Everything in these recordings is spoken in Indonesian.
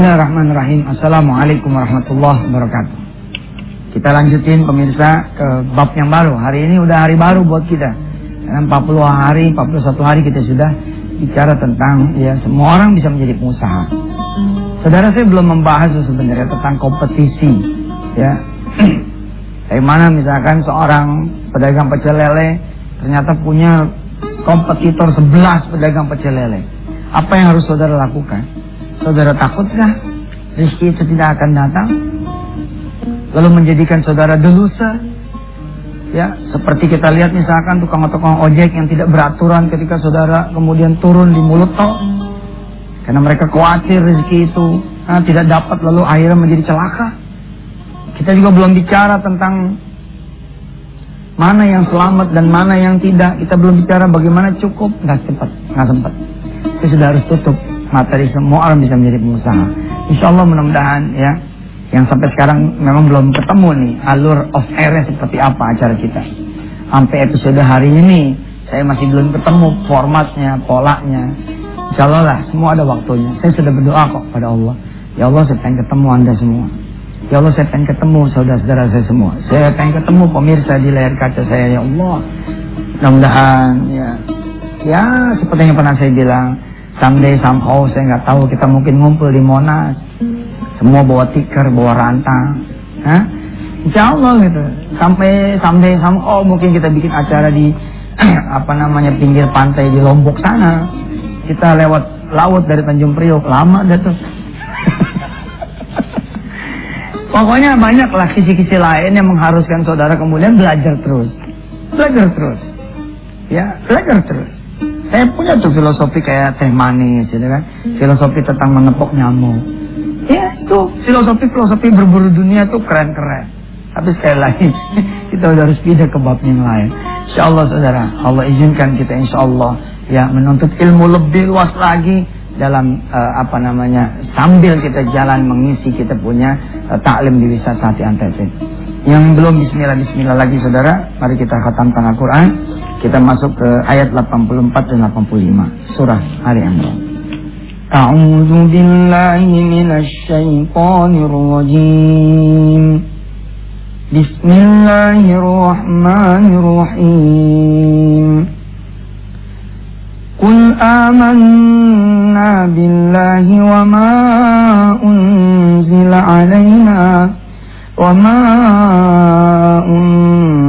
Bismillahirrahmanirrahim. Assalamualaikum warahmatullahi wabarakatuh. Kita lanjutin pemirsa ke bab yang baru. Hari ini udah hari baru buat kita. Karena 40 hari, 41 hari kita sudah bicara tentang ya semua orang bisa menjadi pengusaha. Saudara saya belum membahas sebenarnya tentang kompetisi. Ya. Bagaimana misalkan seorang pedagang pecel lele ternyata punya kompetitor 11 pedagang pecel lele. Apa yang harus saudara lakukan? Saudara takutkah rezeki itu tidak akan datang? Lalu menjadikan saudara delusa? Ya, seperti kita lihat misalkan tukang-tukang ojek yang tidak beraturan ketika saudara kemudian turun di mulut tol. Karena mereka khawatir rezeki itu nah, tidak dapat lalu akhirnya menjadi celaka. Kita juga belum bicara tentang mana yang selamat dan mana yang tidak. Kita belum bicara bagaimana cukup, nggak sempat, nggak sempat. Itu sudah harus tutup materi semua orang bisa menjadi pengusaha. Insya Allah mudah-mudahan ya, yang sampai sekarang memang belum ketemu nih alur of air seperti apa acara kita. Sampai episode hari ini saya masih belum ketemu formatnya, polanya. Insya Allah lah, semua ada waktunya. Saya sudah berdoa kok pada Allah. Ya Allah saya pengen ketemu anda semua. Ya Allah saya pengen ketemu saudara-saudara saya semua. Saya pengen ketemu pemirsa di layar kaca saya ya Allah. Mudah-mudahan ya ya seperti yang pernah saya bilang someday somehow saya nggak tahu kita mungkin ngumpul di Monas semua bawa tikar bawa rantang Hah? Insya Allah gitu sampai someday somehow mungkin kita bikin acara di apa namanya pinggir pantai di Lombok sana kita lewat laut dari Tanjung Priok lama tuh Pokoknya banyaklah kisi-kisi lain yang mengharuskan saudara kemudian belajar terus. Belajar terus. Ya, belajar terus. Saya punya tuh filosofi kayak teh manis, gitu kan. Filosofi tentang menepuk nyamuk. Ya, itu filosofi-filosofi berburu dunia tuh keren-keren. Tapi sekali lagi, kita udah harus pindah ke bab yang lain. Insya Allah saudara, Allah izinkan kita insya Allah ya menuntut ilmu lebih luas lagi dalam uh, apa namanya sambil kita jalan mengisi kita punya uh, taklim di wisata hati NTT. Yang belum bismillah bismillah lagi saudara, mari kita khatamkan Al-Qur'an. Kita masuk ke ayat 84 dan 85 surah Ali Imran. A'udzu billahi minasy syaithanir rajim. Bismillahirrahmanirrahim. قل آمنا بالله وما أنزل علينا وما أنزل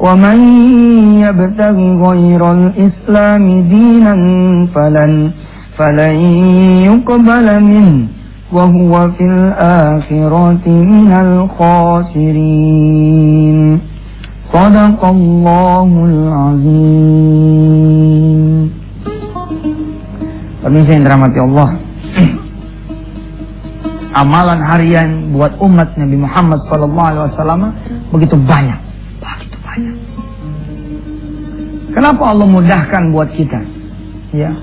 ومن يبتغ غير الإسلام دينا فلن فلن يقبل منه وهو في الآخرة من الخاسرين صدق الله العظيم Pemirsa yang dirahmati Allah Amalan harian buat umat Nabi Muhammad SAW begitu banyak Kenapa Allah mudahkan buat kita Ya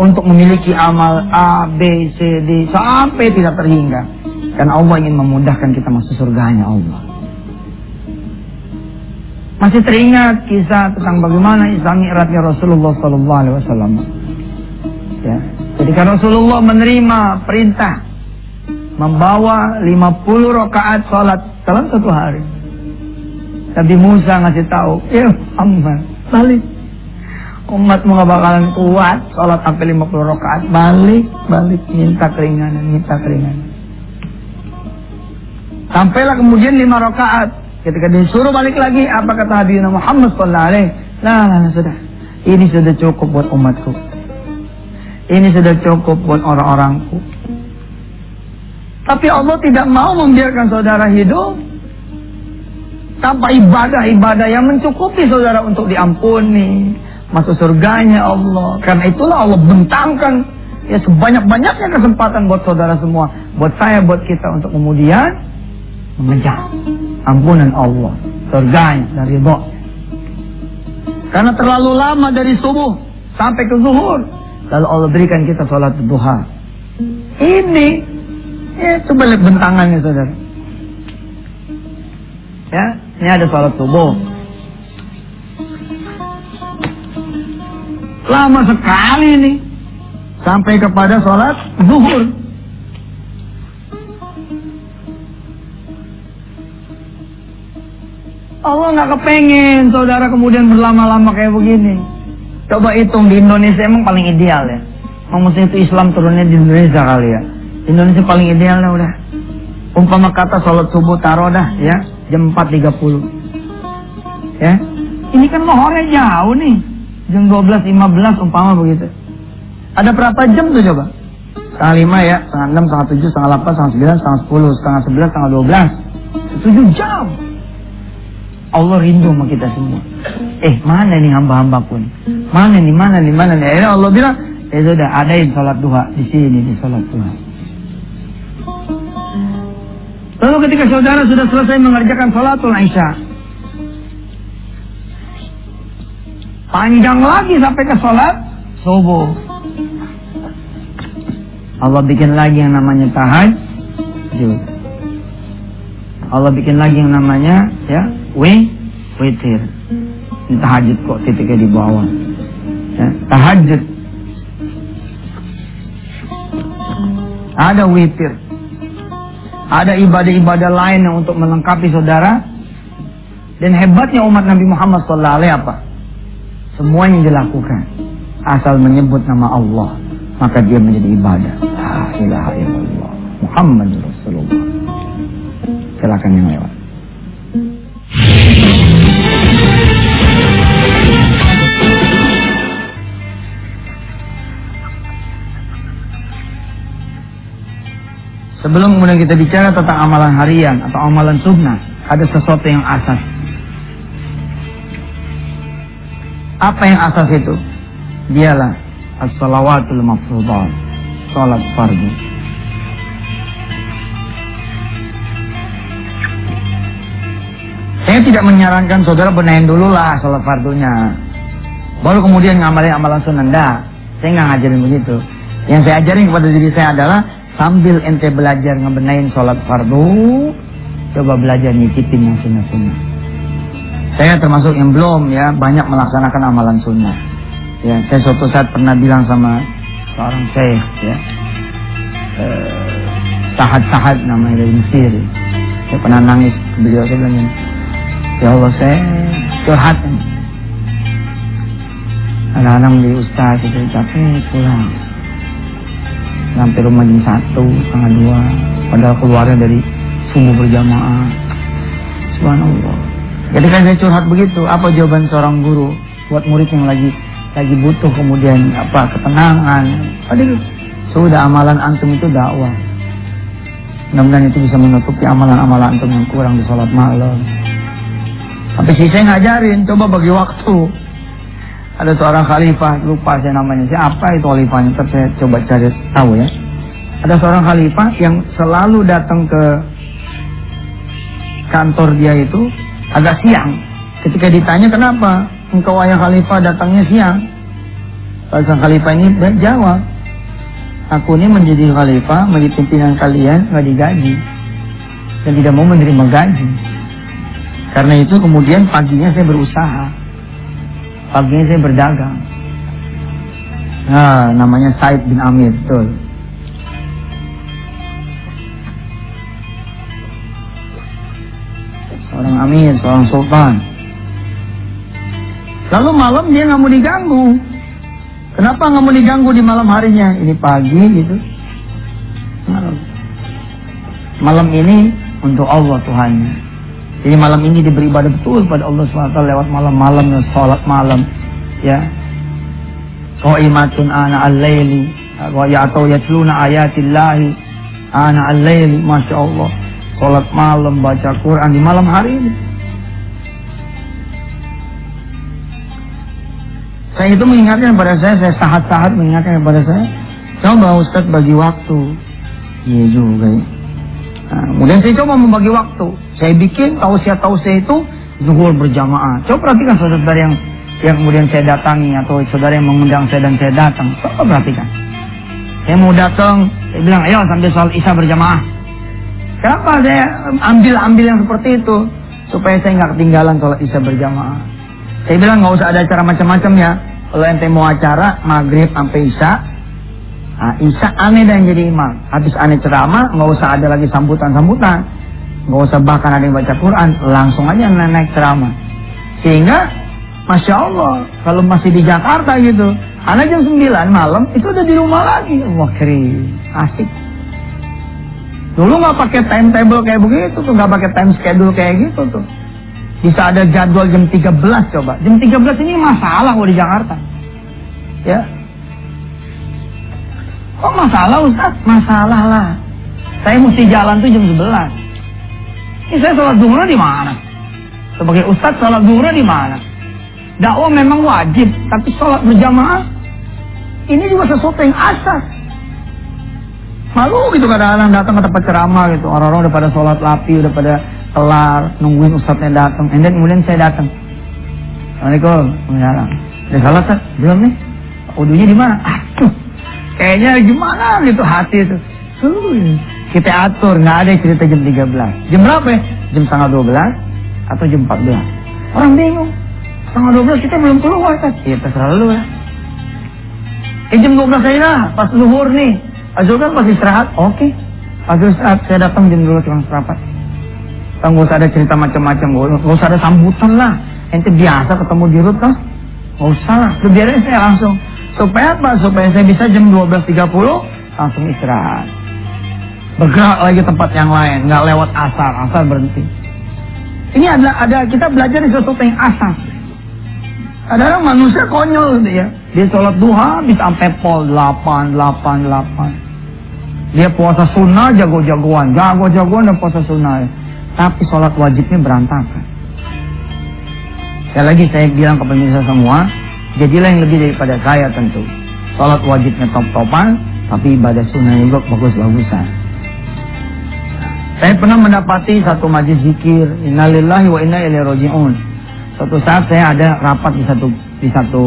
untuk memiliki amal A, B, C, D sampai tidak terhingga. Karena Allah ingin memudahkan kita masuk surganya Allah. Masih teringat kisah tentang bagaimana Isra Mi'rajnya Rasulullah Sallallahu Alaihi Wasallam. Ya, ketika Rasulullah menerima perintah membawa 50 rakaat sholat dalam satu hari. Tapi Musa ngasih tahu, ya Muhammad, balik. Umatmu gak bakalan kuat sholat sampai 50 rakaat. Balik balik minta keringanan minta keringanan. Sampailah kemudian 5 rakaat. Ketika disuruh balik lagi apa kata Nabi Muhammad sallallahu alaihi nah, nah, nah sudah. Ini sudah cukup buat umatku. Ini sudah cukup buat orang-orangku. Tapi Allah tidak mau membiarkan saudara hidup tanpa ibadah-ibadah yang mencukupi saudara untuk diampuni masuk surganya Allah. Karena itulah Allah bentangkan Ya sebanyak-banyaknya kesempatan buat saudara semua, buat saya, buat kita untuk kemudian mengejar ampunan Allah, surganya dan ridho. Karena terlalu lama dari subuh sampai ke zuhur, lalu Allah berikan kita sholat duha. Ini, ya coba lihat bentangannya saudara. Ya, ini ada sholat subuh. Lama sekali nih sampai kepada sholat zuhur. Allah nggak kepengen saudara kemudian berlama-lama kayak begini. Coba hitung di Indonesia emang paling ideal ya. Maksudnya itu Islam turunnya di Indonesia kali ya. Indonesia paling ideal lah udah. Umpama kata sholat subuh taruh dah ya jam 4.30. Ya. Ini kan lohornya jauh nih. Jam 12.15 umpama begitu. Ada berapa jam tuh coba? Setengah lima ya, setengah enam, setengah tujuh, setengah delapan, setengah sembilan, setengah sepuluh, setengah sebelas, setengah dua belas. Tujuh jam. Allah rindu sama kita semua. Eh mana nih hamba-hamba pun? Mana nih, mana nih, mana nih? Akhirnya Allah bilang, eh sudah adain sholat duha di sini di sholat duha. Lalu ketika saudara sudah selesai mengerjakan sholatul Isya, panjang lagi sampai ke sholat subuh. Allah bikin lagi yang namanya tahajud. Allah bikin lagi yang namanya ya wi witir. Ini tahajud kok titiknya di bawah. Ya, tahajud. Ada witir. Ada ibadah-ibadah lain yang untuk melengkapi saudara. Dan hebatnya umat Nabi Muhammad SAW apa? Semuanya dilakukan. Asal menyebut nama Allah. Maka dia menjadi ibadah. La ilaha illallah. Muhammad Rasulullah. Silakan yang lewat. Sebelum kemudian kita bicara tentang amalan harian atau amalan sunnah, ada sesuatu yang asas. Apa yang asas itu? Dialah as-salawatul mafruḍah, salat fardu. Saya tidak menyarankan saudara benahin dulu lah salat fardunya. Baru kemudian ngamalin amalan sunnah. Enggak, saya nggak ngajarin begitu. Yang saya ajarin kepada diri saya adalah sambil ente belajar ngebenain sholat fardu, coba belajar nyicipin yang sunnah-sunnah. Saya termasuk yang belum ya banyak melaksanakan amalan sunnah. Ya, saya suatu saat pernah bilang sama seorang syekh ya, eh, sahat-sahat namanya dari Mesir. Saya pernah nangis beliau saya bilang ya Allah saya curhat. Anak-anak di ustaz itu capek pulang sampai rumah jam satu setengah dua. Padahal keluarnya dari subuh berjamaah. Subhanallah. Ketika saya curhat begitu apa jawaban seorang guru buat murid yang lagi lagi butuh kemudian apa ketenangan? Aduh sudah amalan antum itu dakwah. Mudah-mudahan itu bisa menutupi amalan-amalan antum yang kurang di sholat malam. Tapi sih saya ngajarin coba bagi waktu ada seorang khalifah lupa saya namanya. Siapa itu khalifahnya? Ntar saya coba cari tahu ya. Ada seorang khalifah yang selalu datang ke kantor dia itu agak siang. Ketika ditanya kenapa engkau ayah khalifah datangnya siang? Sang khalifah ini jawab aku ini menjadi khalifah menjadi pimpinan kalian nggak digaji. Dan tidak mau menerima gaji. Karena itu kemudian paginya saya berusaha Paginya saya berdagang. Nah, namanya Said bin Amir, betul. Seorang Amir, seorang Sultan. Lalu malam dia nggak mau diganggu. Kenapa nggak mau diganggu di malam harinya? Ini pagi gitu. Malam. Malam ini untuk Allah Tuhannya. Jadi malam ini diberi ibadah betul pada Allah SWT lewat malam-malam dan sholat malam. Ya. Qaimatun ana al-laili. Wa atau yatluna ayatillahi. Ana al-laili. Masya Allah. Sholat malam, baca Quran di malam hari ini. Saya itu mengingatkan kepada saya, saya sahat-sahat mengingatkan kepada saya. Coba Ustaz bagi waktu. Iya juga ya. Nah, kemudian saya coba membagi waktu. Saya bikin tausiah-tausiah itu zuhur berjamaah. Coba perhatikan saudara-saudara yang yang kemudian saya datangi atau saudara yang mengundang saya dan saya datang. Coba perhatikan. Saya mau datang, saya bilang, ayo sambil sholat isya berjamaah. Kenapa saya ambil-ambil yang seperti itu? Supaya saya nggak ketinggalan sholat isya berjamaah. Saya bilang nggak usah ada acara macam-macam ya. Kalau ente mau acara maghrib sampai isya, Nah, Isa aneh dan jadi imam. Habis aneh ceramah, nggak usah ada lagi sambutan-sambutan. Nggak usah bahkan ada yang baca Quran. Langsung aja naik ceramah. Sehingga, Masya Allah, kalau masih di Jakarta gitu, anak jam 9 malam, itu udah di rumah lagi. Wah, keren. Asik. Dulu nggak pakai timetable kayak begitu tuh, nggak pakai time schedule kayak gitu tuh. Bisa ada jadwal jam 13 coba. Jam 13 ini masalah kalau di Jakarta. Ya, Kok masalah Ustaz? Masalah lah. Saya mesti jalan tuh jam 11. Ini saya sholat zuhur di mana? Sebagai Ustaz sholat zuhur di mana? Dakwah memang wajib, tapi sholat berjamaah ini juga sesuatu yang asas. Malu gitu kadang-kadang datang ke tempat ceramah gitu. Orang-orang udah pada sholat lapi, udah pada kelar, nungguin ustadznya datang. And then kemudian saya datang. Assalamualaikum. Waalaikumsalam. Udah sholat, Belum nih. Udunya di mana? Aduh, Kayaknya gimana gitu hati itu. kita atur, nggak ada cerita jam 13. Jam berapa ya? Jam setengah 12 atau jam 14. Orang bingung. Setengah 12 kita belum keluar kan? Ya terserah lu ya. Eh jam 12 aja lah, pas luhur nih. Azul kan pas istirahat, oke. Okay. Azul istirahat, saya datang jam 12 cuma serapat. Kan gak usah ada cerita macam-macam, gak usah ada sambutan lah. Ente biasa ketemu di rut kan? Gak usah lah, biarin saya langsung. Supaya apa? Supaya saya bisa jam 12.30 langsung istirahat. Bergerak lagi tempat yang lain, nggak lewat asar, asar berhenti. Ini adalah ada kita belajar di sesuatu yang asas. Ada orang manusia konyol gitu ya. Dia sholat duha bisa sampai pol 8, 8, 8. Dia puasa sunnah jago-jagoan, jago-jagoan dan puasa sunnah. Tapi sholat wajibnya berantakan. Sekali lagi saya bilang ke pemirsa semua, Jadilah yang lebih daripada saya tentu. Salat wajibnya top-topan, tapi ibadah sunnah juga bagus-bagusan. Saya pernah mendapati satu majlis zikir, innalillahi wa inna ilaihi raji'un. Suatu saat saya ada rapat di satu di satu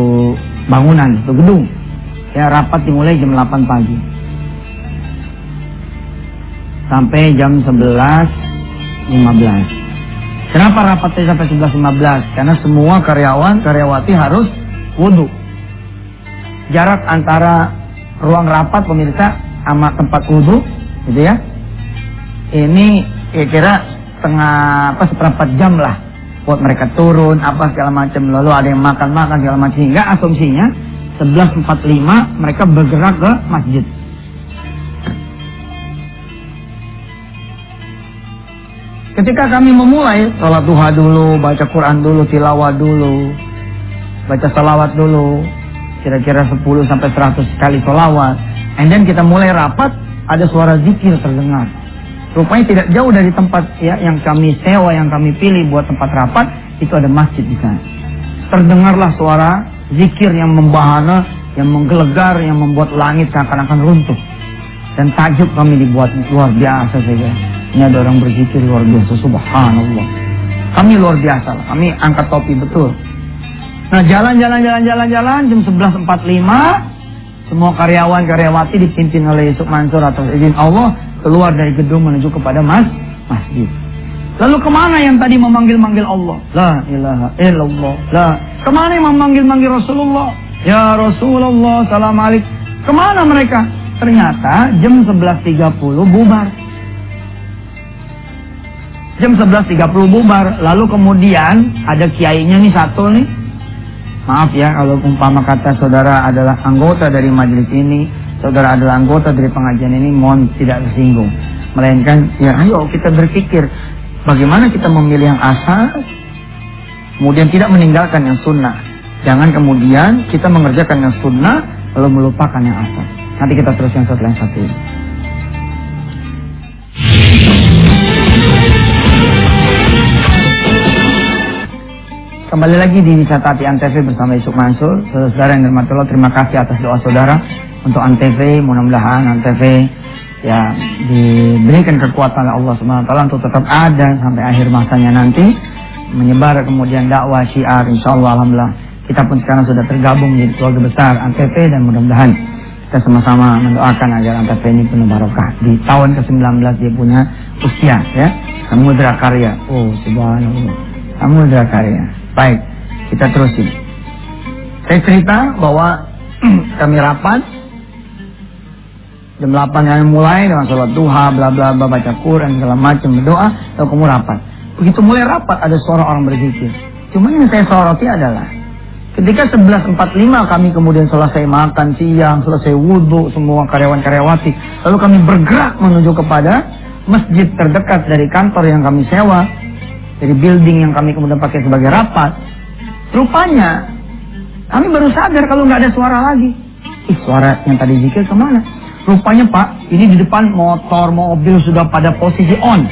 bangunan, satu gedung. Ya rapat dimulai jam 8 pagi. Sampai jam 11.15. Kenapa rapatnya sampai 11.15? Karena semua karyawan, karyawati harus wudhu. Jarak antara ruang rapat pemirsa sama tempat wudhu, gitu ya. Ini kira-kira setengah apa seperempat jam lah buat mereka turun apa segala macam lalu ada yang makan makan segala macam hingga asumsinya 11.45 mereka bergerak ke masjid ketika kami memulai sholat duha dulu baca Quran dulu tilawah dulu baca salawat dulu kira-kira 10 sampai 100 kali salawat and then kita mulai rapat ada suara zikir terdengar. Rupanya tidak jauh dari tempat ya yang kami sewa yang kami pilih buat tempat rapat itu ada masjid di sana. Terdengarlah suara zikir yang membahana yang menggelegar yang membuat langit seakan-akan runtuh. Dan tajuk kami dibuat luar biasa saja. Ini ada orang berzikir luar biasa subhanallah. Kami luar biasa kami angkat topi betul Nah jalan-jalan jalan-jalan jalan jam 11.45 semua karyawan karyawati dipimpin oleh Yusuf Mansur atas izin Allah keluar dari gedung menuju kepada mas masjid. Lalu ke mana yang tadi memanggil-manggil Allah? La ilaha illallah. La. Ke mana yang memanggil-manggil Rasulullah? Ya Rasulullah, salam alik. Ke mana mereka? Ternyata jam 11.30 bubar. Jam 11.30 bubar. Lalu kemudian ada kiainya nih satu nih Maaf ya kalau umpama kata saudara adalah anggota dari majelis ini, saudara adalah anggota dari pengajian ini, mohon tidak tersinggung. Melainkan ya ayo kita berpikir bagaimana kita memilih yang asal, kemudian tidak meninggalkan yang sunnah. Jangan kemudian kita mengerjakan yang sunnah lalu melupakan yang asal. Nanti kita terus yang satu lain satu ini. Kembali lagi di Wisata Hati Antv bersama Yusuf Mansur. Saudara yang dirahmati Allah, terima kasih atas doa saudara untuk Antv. Mudah-mudahan Antv ya diberikan kekuatan oleh Allah Subhanahu untuk tetap ada sampai akhir masanya nanti. Menyebar kemudian dakwah syiar insyaallah alhamdulillah kita pun sekarang sudah tergabung menjadi keluarga besar Antv dan mudah-mudahan kita sama-sama mendoakan agar Antv ini penuh barokah. Di tahun ke-19 dia punya usia ya Samudra Karya. Oh subhanallah. Samudra Karya Baik, kita terusin. Saya cerita bahwa kami rapat jam 8 kami mulai dengan sholat duha, bla bla bla baca Quran segala macam berdoa, lalu kamu rapat. Begitu mulai rapat ada suara orang berzikir. Cuma yang saya soroti adalah ketika 11.45 kami kemudian selesai makan siang, selesai wudhu semua karyawan-karyawati, lalu kami bergerak menuju kepada masjid terdekat dari kantor yang kami sewa dari building yang kami kemudian pakai sebagai rapat. Rupanya kami baru sadar kalau nggak ada suara lagi. Ih suara yang tadi zikir ke mana? Rupanya Pak, ini di depan motor, mobil sudah pada posisi on.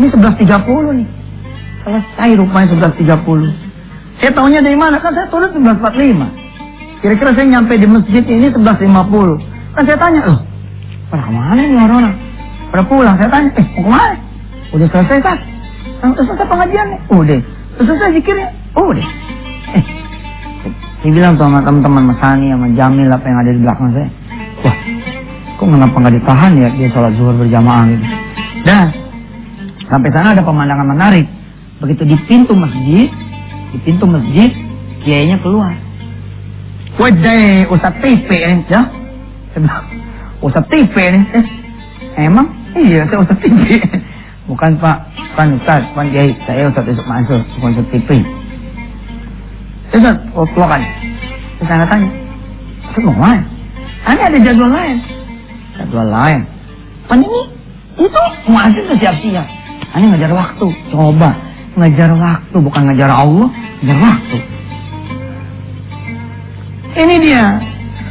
Ini 11.30 nih. Selesai rupanya 11.30. Saya tahunya dari mana? Kan saya turun 11.45. Kira-kira saya nyampe di masjid ini 11.50. Kan saya tanya, loh, pada mana ini orang-orang? Pada pulang, saya tanya, eh mau ke mana? Udah selesai kan? Udah selesai pengajiannya? Udah. Udah selesai zikirnya? Udah. Eh, dia bilang sama teman-teman Mas Hani sama Jamil apa yang ada di belakang saya. Wah, kok kenapa nggak ditahan ya dia sholat zuhur berjamaah gitu. Dan sampai sana ada pemandangan menarik. Begitu di pintu masjid, di pintu masjid, kiainya keluar. Wadai Ustaz TV ini, ya? Ustaz TV ini, eh, emang? Iya, saya Ustaz TV. Bukan Pak, bukan Ustaz, bukan Kiai. Saya Ustaz Yusuf Mansur, bukan Ustaz TV. Ustaz, oh, keluarkan. Terus saya tanya, Ustaz mau mana? Ini ada jadwal lain. Jadwal lain. Pan ini, itu muazin ke siap-siap. Ini ngajar waktu. Coba, ngajar waktu, bukan ngajar Allah, ngajar waktu. Ini dia.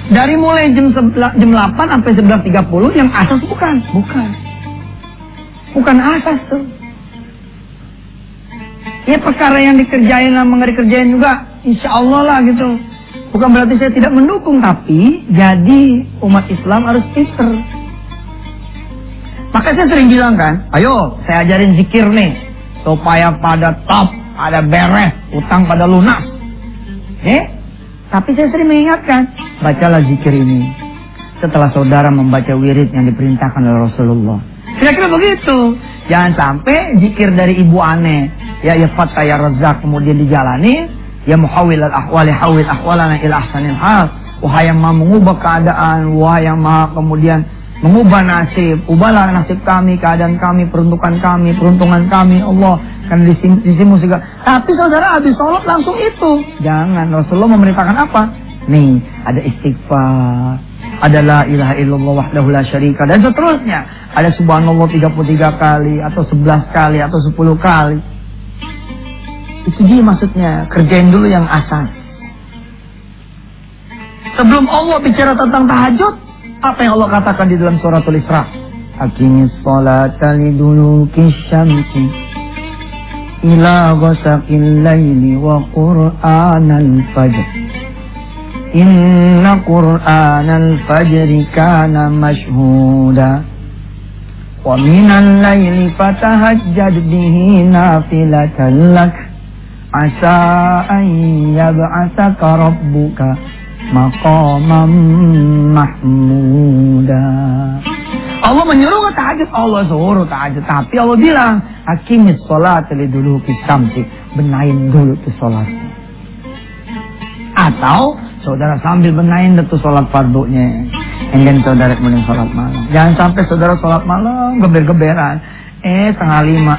Dari mulai jam, jam 8 sampai 11.30 yang asas bukan. Bukan. Bukan asas tuh. Ya perkara yang dikerjain sama nggak dikerjain juga, insya Allah lah gitu. Bukan berarti saya tidak mendukung, tapi jadi umat Islam harus pinter. Maka saya sering bilang kan, ayo saya ajarin zikir nih, supaya pada top, ada beres, utang pada lunas. Eh, tapi saya sering mengingatkan, bacalah zikir ini. Setelah saudara membaca wirid yang diperintahkan oleh Rasulullah. Kira-kira begitu. Jangan sampai zikir dari ibu aneh. Ya ya fatah ya razak kemudian dijalani. Ya muhawil al-ahwali hawil ahwalana ila ahsanil hal. Wahai yang maha mengubah keadaan. Wahai yang maha kemudian mengubah nasib. Ubahlah nasib kami, keadaan kami, peruntukan kami, peruntungan kami. Allah. Karena di sini musik. Tapi saudara habis sholat langsung itu. Jangan. Rasulullah memerintahkan apa? Nih, ada istighfar ada la ilaha illallah wahdahu la syarika dan seterusnya. Ada subhanallah 33 kali atau 11 kali atau 10 kali. Itu dia maksudnya, kerjain dulu yang asas. Sebelum Allah bicara tentang tahajud, apa yang Allah katakan di dalam suratul Isra? Aqimis salata liduluki syamsi ila ghasaqil laili wa qur'anal fajr. Qur'anal fajri kana mashhuda Wa minal layli fatahajjad bihi nafilatan lak Asa an yab'asaka rabbuka maqaman mahmuda Allah menyuruh ke tahajud, Allah suruh tahajud. Tapi Allah bilang, hakimis sholat dulu kisamsi. Benain dulu tuh sholatnya. Atau Saudara sambil benain itu sholat fardunya. And saudara kemudian sholat malam. Jangan sampai saudara sholat malam geber-geberan. Eh tengah lima.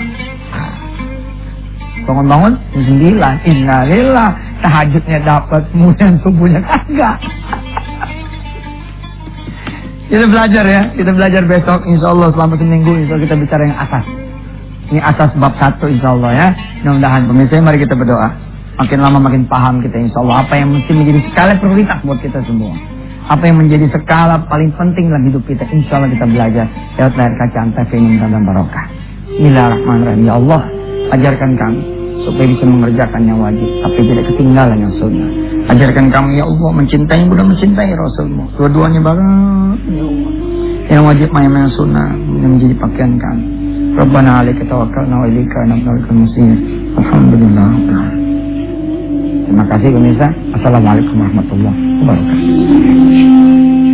Bangun-bangun sembilan. Innalillah. Tahajudnya dapat. Kemudian subuhnya kagak. kita belajar ya. Kita belajar besok. Insya Allah selama seminggu. Insya Allah kita bicara yang asas. Ini asas bab satu insya Allah ya. Mudah-mudahan pemirsa mari kita berdoa. Makin lama makin paham kita insya Allah apa yang mesti menjadi skala prioritas buat kita semua. Apa yang menjadi skala paling penting dalam hidup kita. Insya Allah kita belajar lewat layar kaca antara ini dan barokah. Bismillahirrahmanirrahim. Ya Allah, ajarkan kami supaya bisa mengerjakan yang wajib tapi tidak ketinggalan yang sunnah. Ajarkan kami ya Allah mencintai dan mencintai Rasulmu. Dua-duanya banget ya Allah. Yang wajib yang sunnah yang menjadi pakaian kami. Alaika tawakkalna wa ilaika nabnal muslimin. Alhamdulillah. Terima kasih pemirsa. Assalamualaikum warahmatullahi wabarakatuh.